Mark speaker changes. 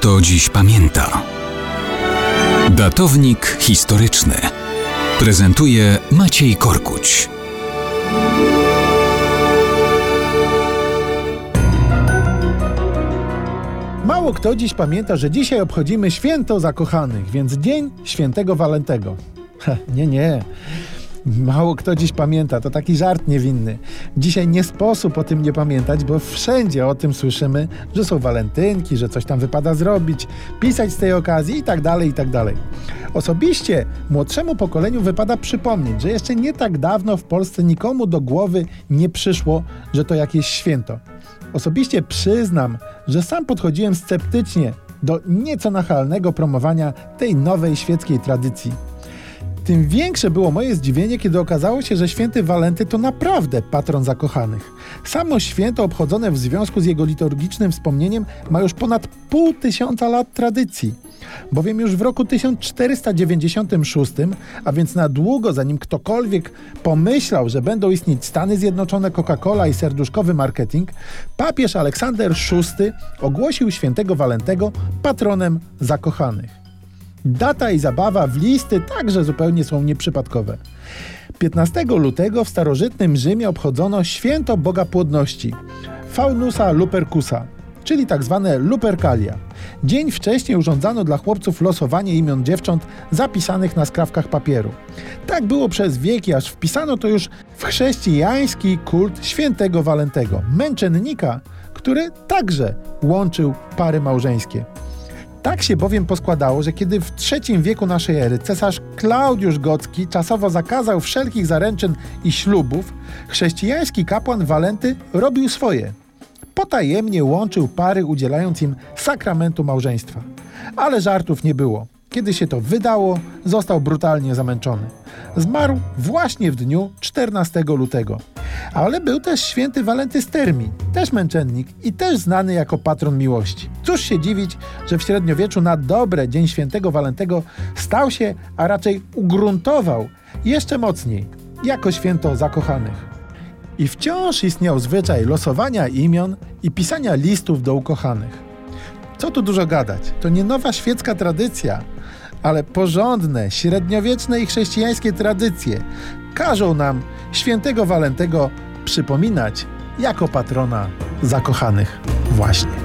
Speaker 1: kto dziś pamięta. Datownik historyczny prezentuje Maciej Korkuć.
Speaker 2: Mało kto dziś pamięta, że dzisiaj obchodzimy święto zakochanych, więc dzień świętego Walentego. Ha, nie, nie. Mało kto dziś pamięta, to taki żart niewinny. Dzisiaj nie sposób o tym nie pamiętać, bo wszędzie o tym słyszymy, że są walentynki, że coś tam wypada zrobić, pisać z tej okazji i tak dalej, i tak dalej. Osobiście młodszemu pokoleniu wypada przypomnieć, że jeszcze nie tak dawno w Polsce nikomu do głowy nie przyszło, że to jakieś święto. Osobiście przyznam, że sam podchodziłem sceptycznie do nieco nachalnego promowania tej nowej świeckiej tradycji. Tym większe było moje zdziwienie, kiedy okazało się, że święty Walenty to naprawdę patron zakochanych. Samo święto obchodzone w związku z jego liturgicznym wspomnieniem ma już ponad pół tysiąca lat tradycji. Bowiem już w roku 1496, a więc na długo zanim ktokolwiek pomyślał, że będą istnieć Stany Zjednoczone, Coca-Cola i serduszkowy marketing, papież Aleksander VI ogłosił świętego Walentego patronem zakochanych. Data i zabawa w listy także zupełnie są nieprzypadkowe. 15 lutego w starożytnym Rzymie obchodzono święto Boga Płodności Faunusa Lupercusa, czyli tak zwane Lupercalia. Dzień wcześniej urządzano dla chłopców losowanie imion dziewcząt zapisanych na skrawkach papieru. Tak było przez wieki, aż wpisano to już w chrześcijański kult świętego Walentego, męczennika, który także łączył pary małżeńskie. Tak się bowiem poskładało, że kiedy w III wieku naszej ery cesarz Klaudiusz Gocki czasowo zakazał wszelkich zaręczyn i ślubów, chrześcijański kapłan Walenty robił swoje. Potajemnie łączył pary, udzielając im sakramentu małżeństwa. Ale żartów nie było. Kiedy się to wydało, został brutalnie zamęczony. Zmarł właśnie w dniu 14 lutego. Ale był też święty Walenty Stermi, też męczennik i też znany jako patron miłości. Cóż się dziwić, że w średniowieczu na dobre Dzień Świętego Walentego stał się, a raczej ugruntował jeszcze mocniej, jako święto zakochanych. I wciąż istniał zwyczaj losowania imion i pisania listów do ukochanych. Co tu dużo gadać? To nie nowa świecka tradycja, ale porządne, średniowieczne i chrześcijańskie tradycje każą nam świętego Walentego przypominać jako patrona zakochanych właśnie.